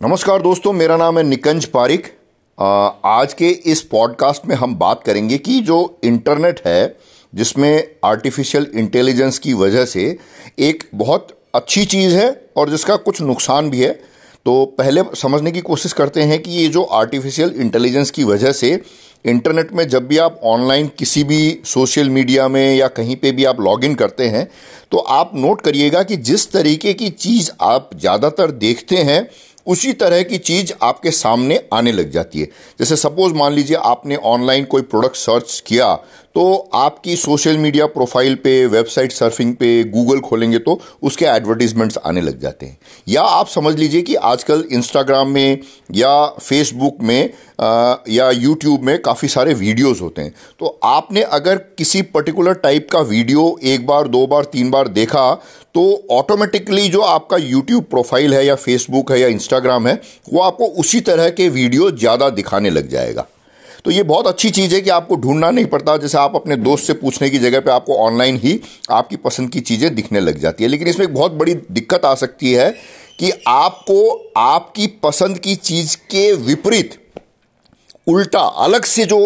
नमस्कार दोस्तों, मेरा नाम है निकंज पारिक। आज के इस पॉडकास्ट में हम बात करेंगे कि जो इंटरनेट है, जिसमें आर्टिफिशियल इंटेलिजेंस की वजह से एक बहुत अच्छी चीज़ है और जिसका कुछ नुकसान भी है तो पहले समझने की कोशिश करते हैं कि ये जो आर्टिफिशियल इंटेलिजेंस की वजह से इंटरनेट में जब भी आप ऑनलाइन किसी भी सोशल मीडिया में या कहीं पे भी आप लॉगिन करते हैं तो आप नोट करिएगा कि जिस तरीके की चीज़ आप ज़्यादातर देखते हैं उसी तरह की चीज़ आपके सामने आने लग जाती है। जैसे सपोज़ मान लीजिए आपने ऑनलाइन कोई प्रोडक्ट सर्च किया तो आपकी सोशल मीडिया प्रोफ़ाइल पे वेबसाइट सर्फिंग पे गूगल खोलेंगे तो उसके एडवर्टीजमेंट्स आने लग जाते हैं। या आप समझ लीजिए कि आजकल इंस्टाग्राम में या फेसबुक में आ, या यूट्यूब में काफ़ी सारे वीडियोस होते हैं। तो आपने अगर किसी पर्टिकुलर टाइप का वीडियो एक बार दो बार तीन बार देखा तो ऑटोमेटिकली जो आपका यूट्यूब प्रोफ़ाइल है या फेसबुक है या इंस्टाग्राम है वो आपको उसी तरह के वीडियो ज़्यादा दिखाने लग जाएगा। तो ये बहुत अच्छी चीज़ है कि आपको ढूंढना नहीं पड़ता। जैसे आप अपने दोस्त से पूछने की जगह पे आपको ऑनलाइन ही आपकी पसंद की चीज़ें दिखने लग जाती है। लेकिन इसमें एक बहुत बड़ी दिक्कत आ सकती है कि आपको आपकी पसंद की चीज़ के विपरीत उल्टा, अलग से जो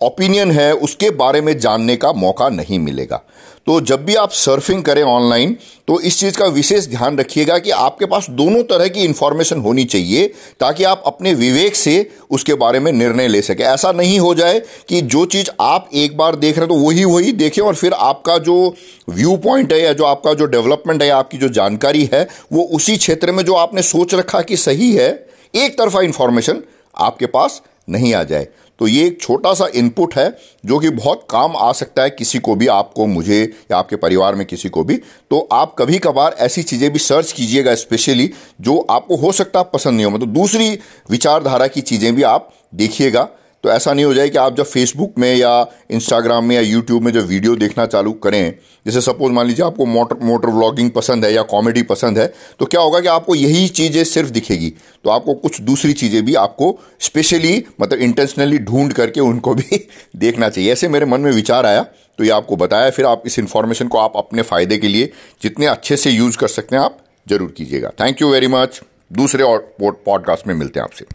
ओपिनियन है, उसके बारे में जानने का मौका नहीं मिलेगा। तो जब भी आप सर्फिंग करें ऑनलाइन तो इस चीज़ का विशेष ध्यान रखिएगा कि आपके पास दोनों तरह की इंफॉर्मेशन होनी चाहिए, ताकि आप अपने विवेक से उसके बारे में निर्णय ले सके। ऐसा नहीं हो जाए कि जो चीज़ आप एक बार देख रहे हैं तो वही वही देखें और फिर आपका जो व्यू पॉइंट है या जो आपका जो डेवलपमेंट है, आपकी जो जानकारी है, वो उसी क्षेत्र में जो आपने सोच रखा कि सही है, एक तरफा इंफॉर्मेशन आपके पास नहीं आ जाए। तो ये एक छोटा सा इनपुट है, जो कि बहुत काम आ सकता है किसी को भी, आपको, मुझे या आपके परिवार में किसी को भी। तो आप कभी कभार ऐसी चीज़ें भी सर्च कीजिएगा स्पेशली जो आपको हो सकता है पसंद नहीं हो। मतलब दूसरी विचारधारा की चीज़ें भी आप देखिएगा। तो ऐसा नहीं हो जाए कि आप जब फेसबुक में या इंस्टाग्राम में या यूट्यूब में जब वीडियो देखना चालू करें, जैसे सपोज़ मान लीजिए आपको मोटर मोटर व्लॉगिंग पसंद है या कॉमेडी पसंद है तो क्या होगा कि आपको यही चीज़ें सिर्फ़ दिखेगी। तो आपको कुछ दूसरी चीज़ें भी आपको स्पेशली मतलब इंटेंशनली ढूंढ करके उनको भी देखना चाहिए। ऐसे मेरे मन में विचार आया तो ये आपको बताया। फिर आप इस इन्फॉर्मेशन को आप अपने फ़ायदे के लिए जितने अच्छे से यूज़ कर सकते हैं, आप ज़रूर कीजिएगा। थैंक यू वेरी मच दूसरे और पॉडकास्ट में मिलते हैं आपसे।